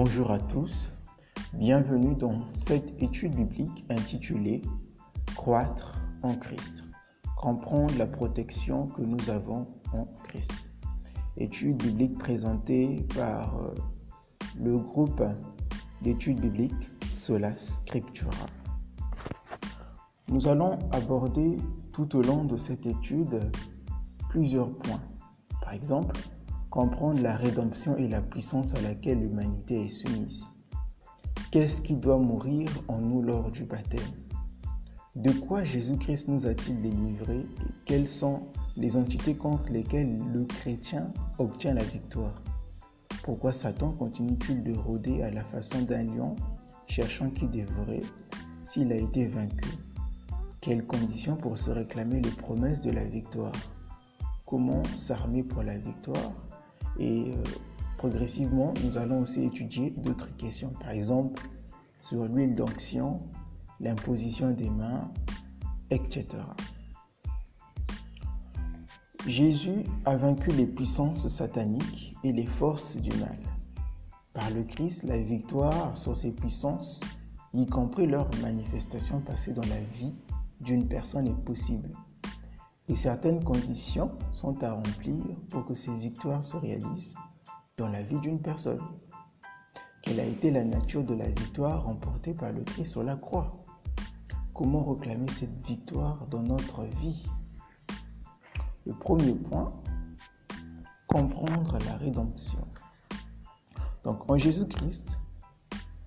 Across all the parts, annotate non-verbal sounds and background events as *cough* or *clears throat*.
Bonjour à tous, bienvenue dans cette étude biblique intitulée Croître en Christ, comprendre la protection que nous avons en Christ. Étude biblique présentée par euh, le groupe d'études bibliques Sola Scriptura. Nous allons aborder tout au long de cette étude plusieurs points. Par exemple, comprendre la rédemption et la puissance à laquelle l'humanité est soumise. Qu'est-ce qui doit mourir en nous lors du baptême? De quoi Jésus-Christ nous a-t-il délivrés et quelles sont les entités contre lesquelles le chrétien obtient la victoire? Pourquoi Satan continue-t-il de rôder à la façon d'un lion, cherchant qui dévorer s'il a été vaincu? Quelles conditions pour se réclamer les promesses de la victoire? Comment s'armer pour la victoire? Et euh, progressivement, nous allons aussi étudier d'autres questions. Par exemple, sur l'huile d'onction, l'imposition des mains, etc. Jésus a vaincu les puissances sataniques et les forces du mal. Par le Christ, la victoire sur ces puissances, y compris leur manifestation passée dans la vie d'une personne, est possible. Et certaines conditions sont à remplir pour que ces victoires se réalisent dans la vie d'une personne. Quelle a été la nature de la victoire remportée par le Christ sur la croix? Comment réclamer cette victoire dans notre vie? Le premier point, comprendre la rédemption. Donc en Jésus-Christ,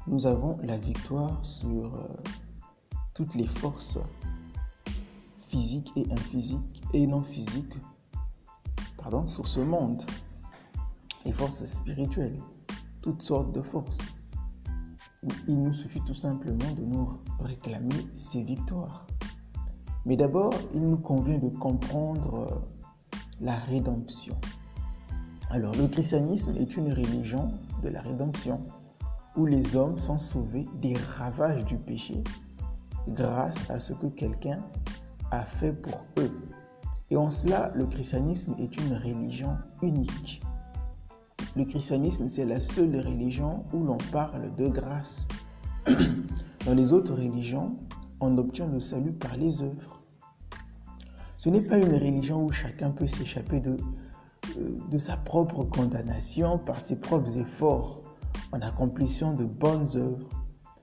nous avons la victoire sur euh, toutes les forces physique et et non physique pardon, sur ce monde. Les forces spirituelles, toutes sortes de forces. Il nous suffit tout simplement de nous réclamer ces victoires. Mais d'abord, il nous convient de comprendre la rédemption. Alors, le christianisme est une religion de la rédemption où les hommes sont sauvés des ravages du péché grâce à ce que quelqu'un a fait pour eux. Et en cela, le christianisme est une religion unique. Le christianisme, c'est la seule religion où l'on parle de grâce. *clears throat* Dans les autres religions, on obtient le salut par les œuvres. Ce n'est pas une religion où chacun peut s'échapper de, euh, de sa propre condamnation par ses propres efforts en accomplissant de bonnes œuvres.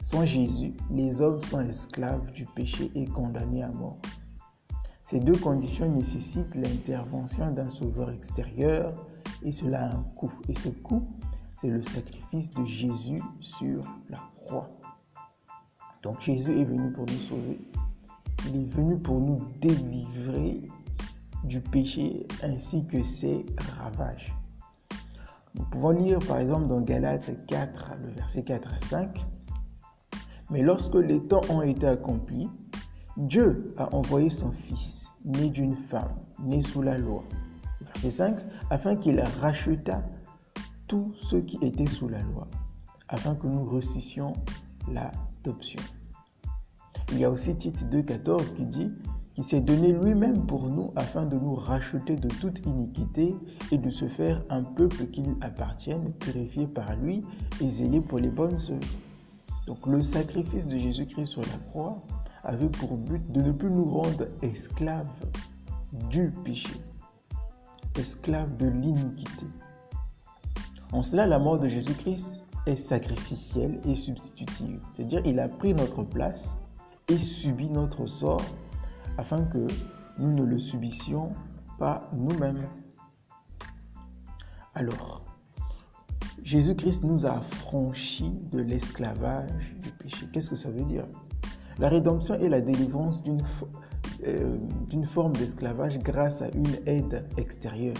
Sans Jésus, les hommes sont esclaves du péché et condamnés à mort. Ces deux conditions nécessitent l'intervention d'un sauveur extérieur et cela a un coût. Et ce coût, c'est le sacrifice de Jésus sur la croix. Donc Jésus est venu pour nous sauver. Il est venu pour nous délivrer du péché ainsi que ses ravages. Nous pouvons lire par exemple dans Galates 4, le verset 4 à 5. Mais lorsque les temps ont été accomplis, Dieu a envoyé son Fils né d'une femme, né sous la loi. Verset 5, afin qu'il racheta tout ce qui était sous la loi, afin que nous reçussions l'adoption. Il y a aussi Tite 2,14 qui dit qu'il s'est donné lui-même pour nous afin de nous racheter de toute iniquité et de se faire un peuple qui lui appartienne, purifié par lui et zélé pour les bonnes œuvres. Donc le sacrifice de Jésus-Christ sur la croix avait pour but de ne plus nous rendre esclaves du péché, esclaves de l'iniquité. En cela, la mort de Jésus-Christ est sacrificielle et substitutive. C'est-à-dire, il a pris notre place et subi notre sort afin que nous ne le subissions pas nous-mêmes. Alors, Jésus-Christ nous a affranchis de l'esclavage du péché. Qu'est-ce que ça veut dire? La rédemption est la délivrance euh, d'une forme d'esclavage grâce à une aide extérieure.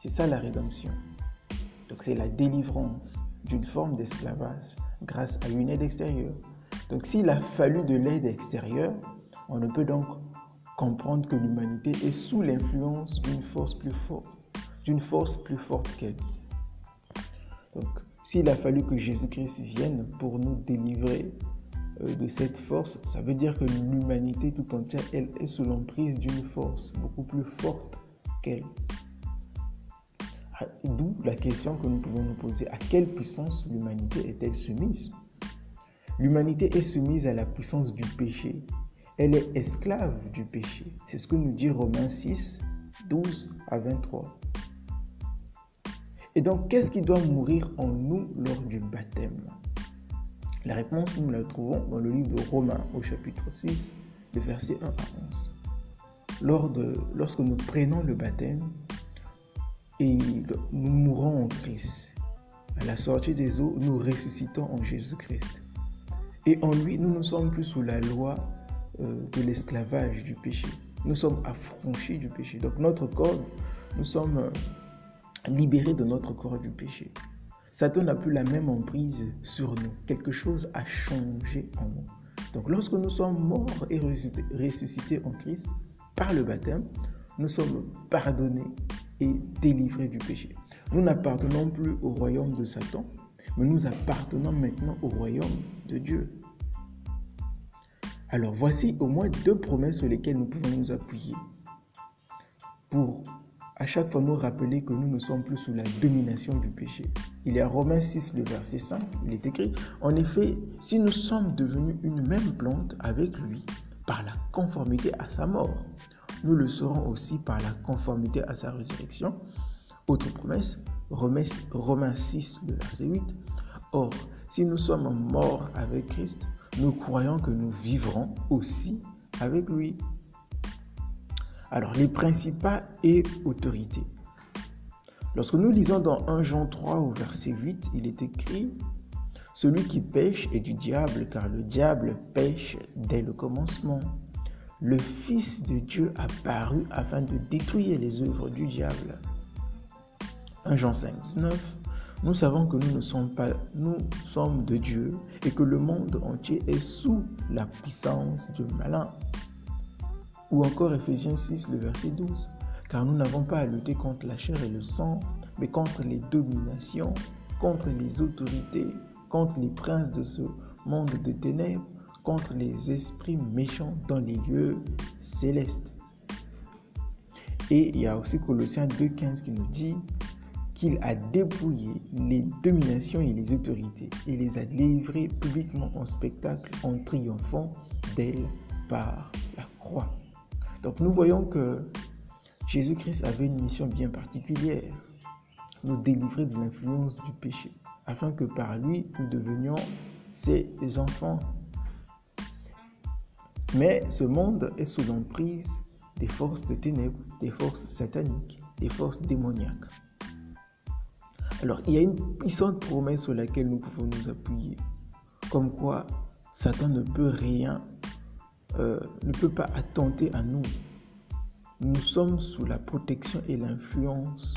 C'est ça la rédemption. Donc c'est la délivrance d'une forme d'esclavage grâce à une aide extérieure. Donc s'il a fallu de l'aide extérieure, on ne peut donc comprendre que l'humanité est sous l'influence d'une force plus forte, d'une force plus forte qu'elle. Donc s'il a fallu que Jésus-Christ vienne pour nous délivrer de cette force, ça veut dire que l'humanité tout entière, elle est sous l'emprise d'une force beaucoup plus forte qu'elle. D'où la question que nous pouvons nous poser, à quelle puissance l'humanité est-elle soumise? L'humanité est soumise à la puissance du péché. Elle est esclave du péché. C'est ce que nous dit Romains 6, 12 à 23. Et donc, qu'est-ce qui doit mourir en nous lors du baptême? La réponse, nous la trouvons dans le livre de Romains au chapitre 6, le verset 1 à 11. Lors de, lorsque nous prenons le baptême et nous mourons en Christ, à la sortie des eaux, nous ressuscitons en Jésus-Christ. Et en lui, nous ne sommes plus sous la loi euh, de l'esclavage du péché. Nous sommes affranchis du péché. Donc notre corps, nous sommes euh, libérés de notre corps du péché. Satan n'a plus la même emprise sur nous. Quelque chose a changé en nous. Donc lorsque nous sommes morts et ressuscités en Christ par le baptême, nous sommes pardonnés et délivrés du péché. Nous n'appartenons plus au royaume de Satan, mais nous appartenons maintenant au royaume de Dieu. Alors voici au moins deux promesses sur lesquelles nous pouvons nous appuyer pour à chaque fois nous rappeler que nous ne sommes plus sous la domination du péché. Il y a Romains 6, le verset 5, il est écrit, en effet, si nous sommes devenus une même plante avec lui par la conformité à sa mort, nous le serons aussi par la conformité à sa résurrection. Autre promesse, Romains 6, le verset 8, or, si nous sommes morts avec Christ, nous croyons que nous vivrons aussi avec lui. Alors, les principats et autorités. Lorsque nous lisons dans 1 Jean 3 au verset 8, il est écrit Celui qui pêche est du diable, car le diable pêche dès le commencement. Le Fils de Dieu a paru afin de détruire les œuvres du diable. 1 Jean 5, 9 nous savons que nous ne sommes pas, nous sommes de Dieu et que le monde entier est sous la puissance du malin. Ou encore Ephésiens 6, le verset 12. Car nous n'avons pas à lutter contre la chair et le sang, mais contre les dominations, contre les autorités, contre les princes de ce monde de ténèbres, contre les esprits méchants dans les lieux célestes. Et il y a aussi Colossiens 2.15 qui nous dit qu'il a dépouillé les dominations et les autorités et les a livrées publiquement en spectacle en triomphant d'elles par la croix. Donc nous voyons que Jésus-Christ avait une mission bien particulière, nous délivrer de l'influence du péché, afin que par lui nous devenions ses enfants. Mais ce monde est sous l'emprise des forces de ténèbres, des forces sataniques, des forces démoniaques. Alors, il y a une puissante promesse sur laquelle nous pouvons nous appuyer. Comme quoi, Satan ne peut rien, euh, ne peut pas attenter à nous. Nous sommes sous la protection et l'influence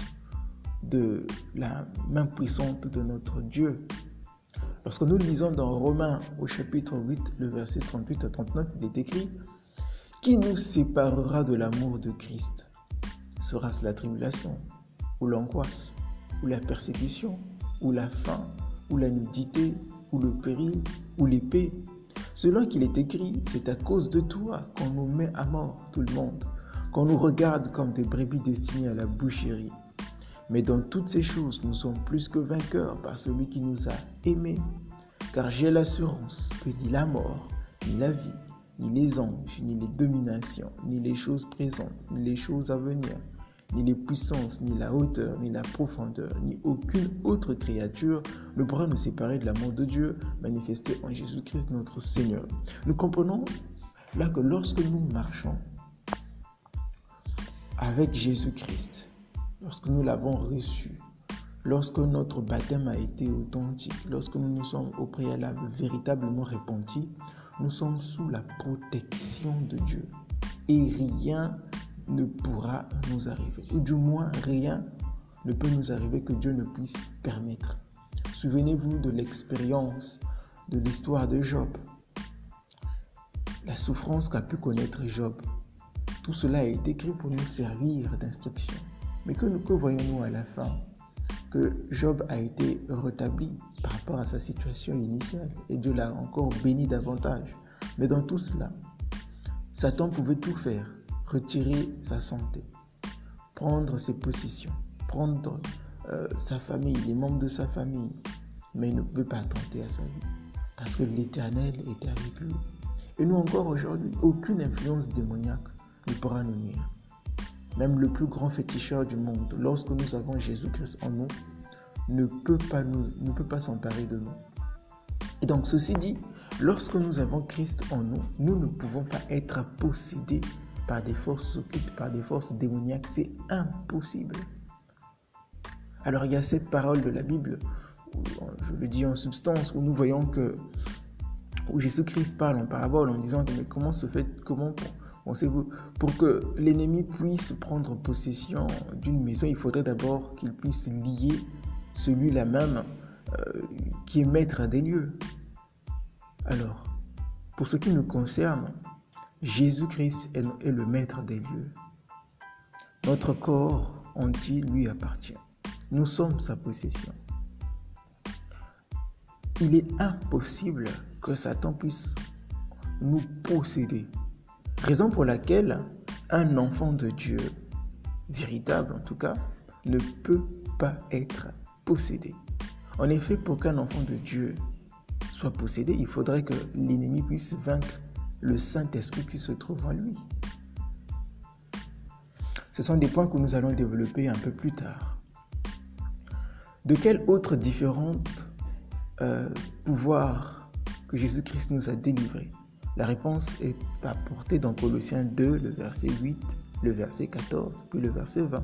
de la main puissante de notre Dieu. Lorsque nous lisons dans Romains au chapitre 8, le verset 38 à 39, il est écrit Qui nous séparera de l'amour de Christ? Sera-ce la tribulation ou l'angoisse ou la persécution, ou la faim, ou la nudité, ou le péril, ou l'épée. Selon qu'il est écrit, c'est à cause de toi qu'on nous met à mort, tout le monde, qu'on nous regarde comme des brebis destinées à la boucherie. Mais dans toutes ces choses, nous sommes plus que vainqueurs par celui qui nous a aimés. Car j'ai l'assurance que ni la mort, ni la vie, ni les anges, ni les dominations, ni les choses présentes, ni les choses à venir, ni les puissances, ni la hauteur, ni la profondeur, ni aucune autre créature ne pourra nous séparer de l'amour de Dieu manifesté en Jésus-Christ notre Seigneur. Nous comprenons là que lorsque nous marchons avec Jésus-Christ, lorsque nous l'avons reçu, lorsque notre baptême a été authentique, lorsque nous nous sommes au préalable véritablement repentis, nous sommes sous la protection de Dieu. Et rien ne pourra nous arriver. Ou du moins, rien ne peut nous arriver que Dieu ne puisse permettre. Souvenez-vous de l'expérience de l'histoire de Job. La souffrance qu'a pu connaître Job. Tout cela est écrit pour nous servir d'instruction. Mais que, que voyons-nous à la fin? Que Job a été rétabli par rapport à sa situation initiale et Dieu l'a encore béni davantage. Mais dans tout cela, Satan pouvait tout faire retirer sa santé, prendre ses possessions, prendre euh, sa famille, les membres de sa famille, mais il ne pouvait pas tenter à sa vie, parce que l'Éternel était avec lui. Et nous encore aujourd'hui, aucune influence démoniaque ne pourra nous nuire. Même le plus grand féticheur du monde, lorsque nous avons Jésus-Christ en nous, ne peut pas, nous, ne peut pas s'emparer de nous. Et donc, ceci dit, lorsque nous avons Christ en nous, nous ne pouvons pas être possédés par des forces occultes, par des forces démoniaques. C'est impossible. Alors, il y a cette parole de la Bible, je le dis en substance, où nous voyons que où Jésus-Christ parle en parabole en disant mais comment se fait comment pensez-vous pour que l'ennemi puisse prendre possession d'une maison il faudrait d'abord qu'il puisse lier celui-là même euh, qui est maître des lieux. Alors, pour ce qui nous concerne, Jésus-Christ est, le maître des lieux. Notre corps entier lui appartient. Nous sommes sa possession. Il est impossible que Satan puisse nous posséder. Raison pour laquelle un enfant de Dieu, véritable en tout cas, ne peut pas être possédé. En effet, pour qu'un enfant de Dieu soit possédé, il faudrait que l'ennemi puisse vaincre le Saint-Esprit qui se trouve en lui. Ce sont des points que nous allons développer un peu plus tard. De quel autre différents euh, pouvoir que Jésus-Christ nous a délivré? La réponse est apportée dans Colossiens 2, le verset 8, le verset 14, puis le verset 20.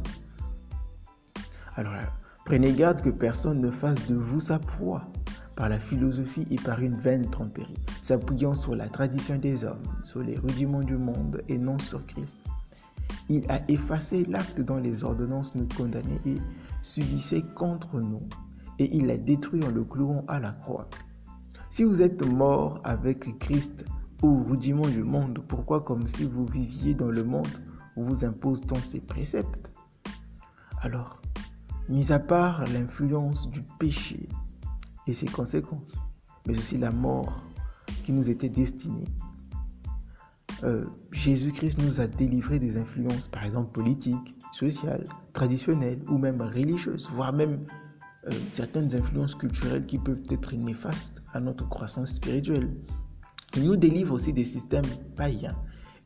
Alors, Prenez garde que personne ne fasse de vous sa proie par la philosophie et par une vaine tromperie, s'appuyant sur la tradition des hommes, sur les rudiments du monde et non sur Christ. Il a effacé l'acte dont les ordonnances nous condamnaient et subissaient contre nous, et il l'a détruit en le clouant à la croix. Si vous êtes mort avec Christ au rudiment du monde, pourquoi comme si vous viviez dans le monde, vous impose-t-on ses préceptes? Alors, mis à part l'influence du péché ses conséquences, mais aussi la mort qui nous était destinée, euh, Jésus-Christ nous a délivré des influences, par exemple politiques, sociales, traditionnelles ou même religieuses, voire même euh, certaines influences culturelles qui peuvent être néfastes à notre croissance spirituelle. Il nous délivre aussi des systèmes païens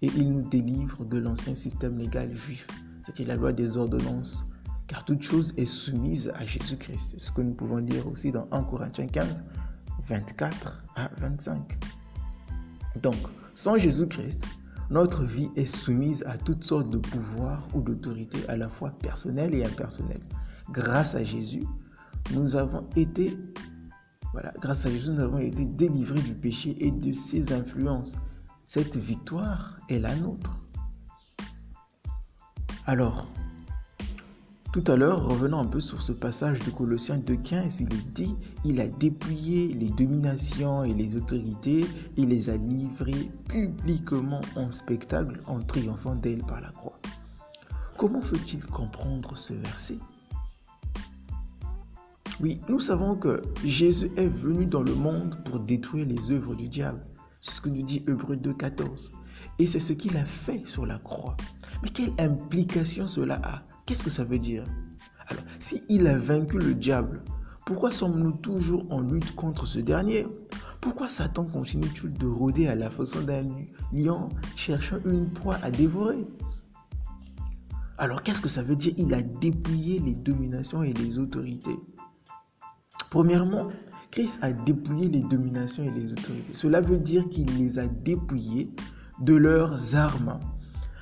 et il nous délivre de l'ancien système légal juif, c'est-à-dire la loi des ordonnances, car toute chose est soumise à Jésus-Christ. Ce que nous pouvons dire aussi dans 1 Corinthiens 15, 24 à 25. Donc, sans Jésus-Christ, notre vie est soumise à toutes sortes de pouvoirs ou d'autorités à la fois personnelles et impersonnelles. Grâce à Jésus, nous avons été grâce à Jésus, nous avons été délivrés du péché et de ses influences. Cette victoire est la nôtre. Alors, tout à l'heure, revenons un peu sur ce passage de Colossiens 2.15, il dit, il a dépouillé les dominations et les autorités et les a livrées publiquement en spectacle en triomphant d'elles par la croix. Comment faut-il comprendre ce verset? Oui, nous savons que Jésus est venu dans le monde pour détruire les œuvres du diable. C'est ce que nous dit Hébreu 2.14. Et c'est ce qu'il a fait sur la croix. Mais quelle implication cela a? Qu'est-ce que ça veut dire? Alors, s'il a vaincu le diable, pourquoi sommes-nous toujours en lutte contre ce dernier? Pourquoi Satan continue-t-il de rôder à la façon d'un lion cherchant une proie à dévorer? Alors, qu'est-ce que ça veut dire? Il a dépouillé les dominations et les autorités. Premièrement, Christ a dépouillé les dominations et les autorités. Cela veut dire qu'il les a dépouillées de leurs armes.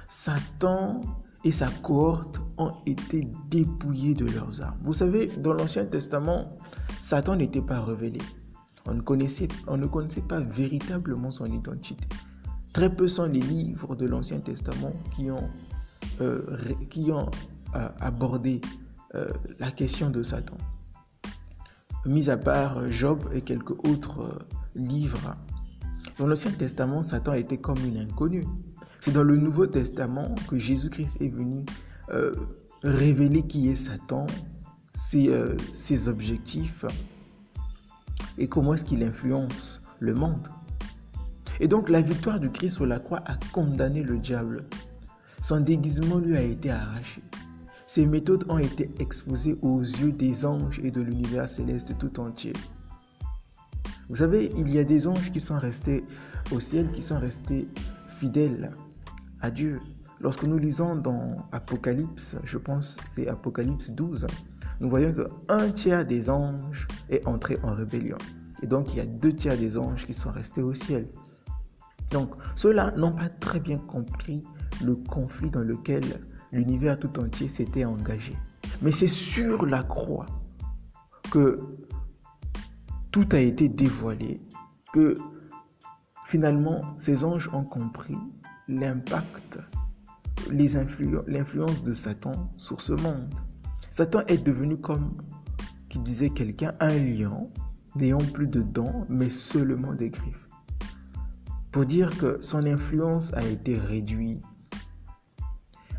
Satan et sa cohorte ont été dépouillés de leurs armes. Vous savez, dans l'Ancien Testament, Satan n'était pas révélé. On ne, connaissait, on ne connaissait pas véritablement son identité. Très peu sont les livres de l'Ancien Testament qui ont, euh, qui ont euh, abordé euh, la question de Satan. Mis à part Job et quelques autres livres, dans l'Ancien Testament, Satan était comme une inconnue. C'est dans le Nouveau Testament que Jésus-Christ est venu euh, révéler qui est Satan, euh, ses, objectifs et comment est-ce qu'il influence le monde. Et donc la victoire du Christ sur la croix a condamné le diable. Son déguisement lui a été arraché. Ces méthodes ont été exposées aux yeux des anges et de l'univers céleste tout entier. Vous savez, il y a des anges qui sont restés au ciel, qui sont restés fidèles à Dieu. Lorsque nous lisons dans Apocalypse, je pense c'est Apocalypse 12, nous voyons qu'un tiers des anges est entré en rébellion. Et donc il y a deux tiers des anges qui sont restés au ciel. Donc ceux-là n'ont pas très bien compris le conflit dans lequel l'univers tout entier s'était engagé. Mais c'est sur la croix que tout a été dévoilé, que finalement ces anges ont compris l'impact, l'influence de Satan sur ce monde. Satan est devenu comme, qui disait quelqu'un, un lion n'ayant plus de dents, mais seulement des griffes. Pour dire que son influence a été réduite.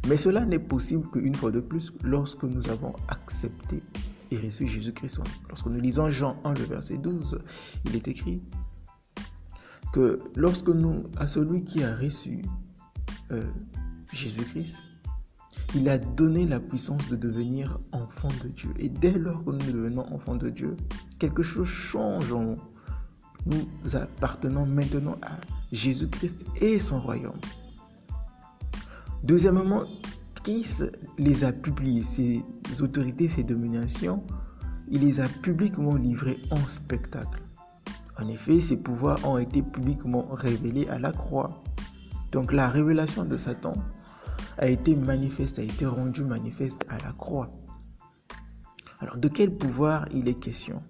Mais cela n'est possible qu'une fois de plus lorsque nous avons accepté et reçu Jésus-Christ. Lorsque nous lisons Jean 1, le verset 12, il est écrit que lorsque nous, à celui qui a reçu euh, Jésus-Christ, il a donné la puissance de devenir enfant de Dieu. Et dès lors que nous devenons enfants de Dieu, quelque chose change en nous. Nous appartenons maintenant à Jésus-Christ et son royaume. Deuxièmement, Christ les a publiés, ses autorités, ses dominations, il les a publiquement livrés en spectacle. En effet, ses pouvoirs ont été publiquement révélés à la croix. Donc la révélation de Satan a été manifeste, a été rendue manifeste à la croix. Alors de quel pouvoir il est question?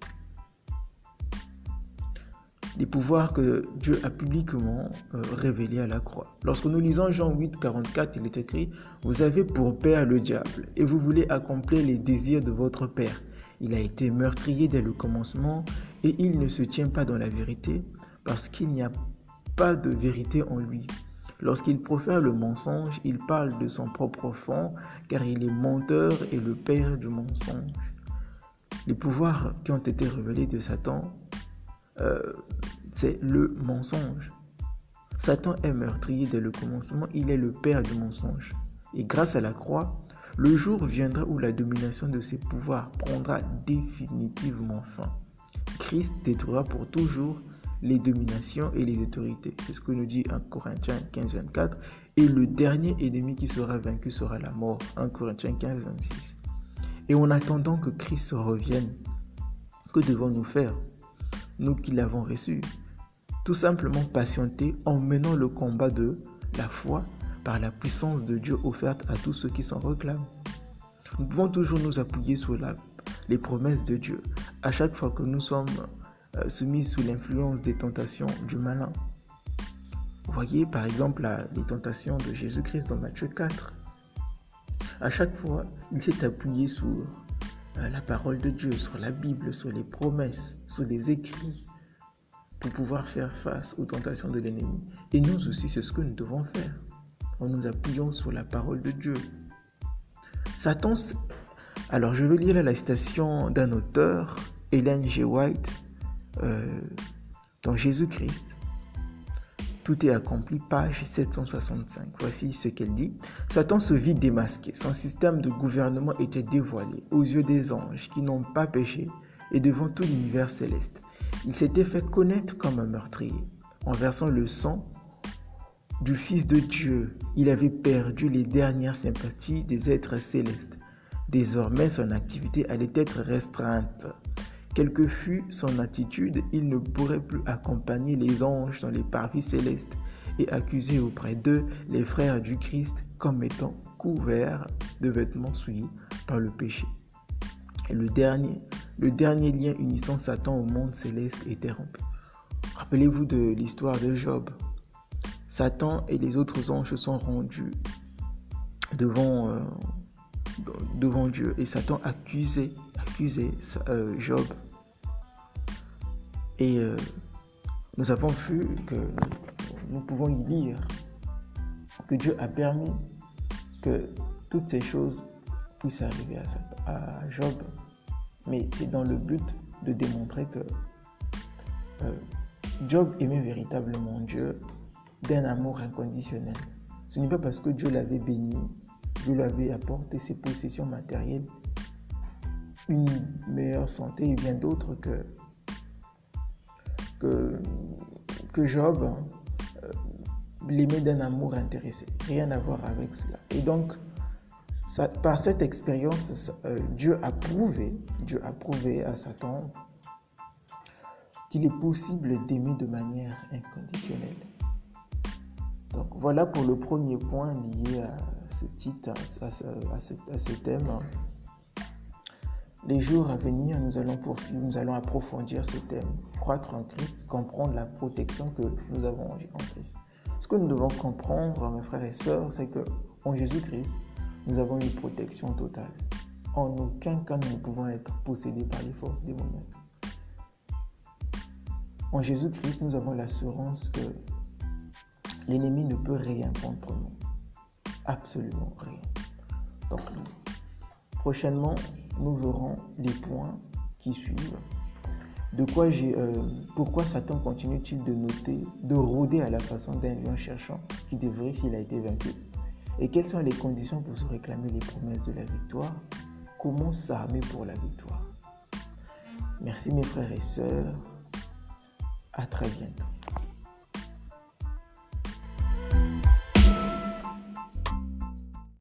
Les pouvoirs que Dieu a publiquement euh, révélés à la croix. Lorsque nous lisons Jean 8, 44, il est écrit, Vous avez pour père le diable, et vous voulez accomplir les désirs de votre père. Il a été meurtrier dès le commencement, et il ne se tient pas dans la vérité, parce qu'il n'y a pas de vérité en lui. Lorsqu'il profère le mensonge, il parle de son propre fond, car il est menteur et le père du mensonge. Les pouvoirs qui ont été révélés de Satan, euh, c'est le mensonge. Satan est meurtrier dès le commencement, il est le père du mensonge. Et grâce à la croix, le jour viendra où la domination de ses pouvoirs prendra définitivement fin. Christ détruira pour toujours les dominations et les autorités. C'est ce que nous dit 1 Corinthiens 15, 24. Et le dernier ennemi qui sera vaincu sera la mort. 1 Corinthiens 15, 26. Et en attendant que Christ revienne, que devons-nous faire? Nous qui l'avons reçu. Tout simplement patienter en menant le combat de la foi par la puissance de Dieu offerte à tous ceux qui s'en réclament. Nous pouvons toujours nous appuyer sur les promesses de Dieu. À chaque fois que nous sommes euh, soumis sous l'influence des tentations du malin. Voyez par exemple les tentations de Jésus-Christ dans Matthieu 4. À chaque fois, il s'est appuyé sur euh, la parole de Dieu, sur la Bible, sur les promesses, sur les écrits, pour pouvoir faire face aux tentations de l'ennemi. Et nous aussi, c'est ce que nous devons faire. En nous appuyant sur la parole de Dieu. Satan. Alors, je vais lire la citation d'un auteur, Hélène G. White, euh, dans Jésus-Christ. Tout est accompli, page 765. Voici ce qu'elle dit. Satan se vit démasqué. Son système de gouvernement était dévoilé aux yeux des anges qui n'ont pas péché et devant tout l'univers céleste. Il s'était fait connaître comme un meurtrier. En versant le sang du Fils de Dieu, il avait perdu les dernières sympathies des êtres célestes. Désormais, son activité allait être restreinte. Quelle que fût son attitude, il ne pourrait plus accompagner les anges dans les parvis célestes et accuser auprès d'eux les frères du Christ comme étant couverts de vêtements souillés par le péché. Et le dernier, le dernier lien unissant Satan au monde céleste était rompu. Rappelez-vous de l'histoire de Job. Satan et les autres anges se sont rendus devant, euh, devant Dieu. Et Satan accusait, euh, Job. Et euh, nous avons vu que nous pouvons y lire que Dieu a permis que toutes ces choses puissent arriver à, Job. Mais c'est dans le but de démontrer que Job aimait véritablement Dieu d'un amour inconditionnel. Ce n'est pas parce que Dieu l'avait béni Dieu lui avait apporté ses possessions matérielles, une meilleure santé et bien d'autres que, que, Job euh, l'aimait d'un amour intéressé. Rien à voir avec cela. Et donc, par cette expérience, euh, Dieu a prouvé, Dieu a prouvé à Satan qu'il est possible d'aimer de manière inconditionnelle. Voilà pour le premier point lié à ce titre, à ce, thème. Les jours à venir, nous allons, nous allons approfondir ce thème, croître en Christ, comprendre la protection que nous avons en Christ. Ce que nous devons comprendre, mes frères et sœurs, c'est que en Jésus-Christ, nous avons une protection totale. En aucun cas, nous ne pouvons être possédés par les forces démoniaques. En Jésus-Christ, nous avons l'assurance que l'ennemi ne peut rien contre nous. Absolument rien. Donc, prochainement, nous verrons les points qui suivent. De quoi j'ai, euh, pourquoi Satan continue-t-il de noter, de rôder à la façon d'un lion cherchant qui devrait s'il a été vaincu? Et quelles sont les conditions pour se réclamer les promesses de la victoire? Comment s'armer pour la victoire? Merci mes frères et sœurs. À très bientôt.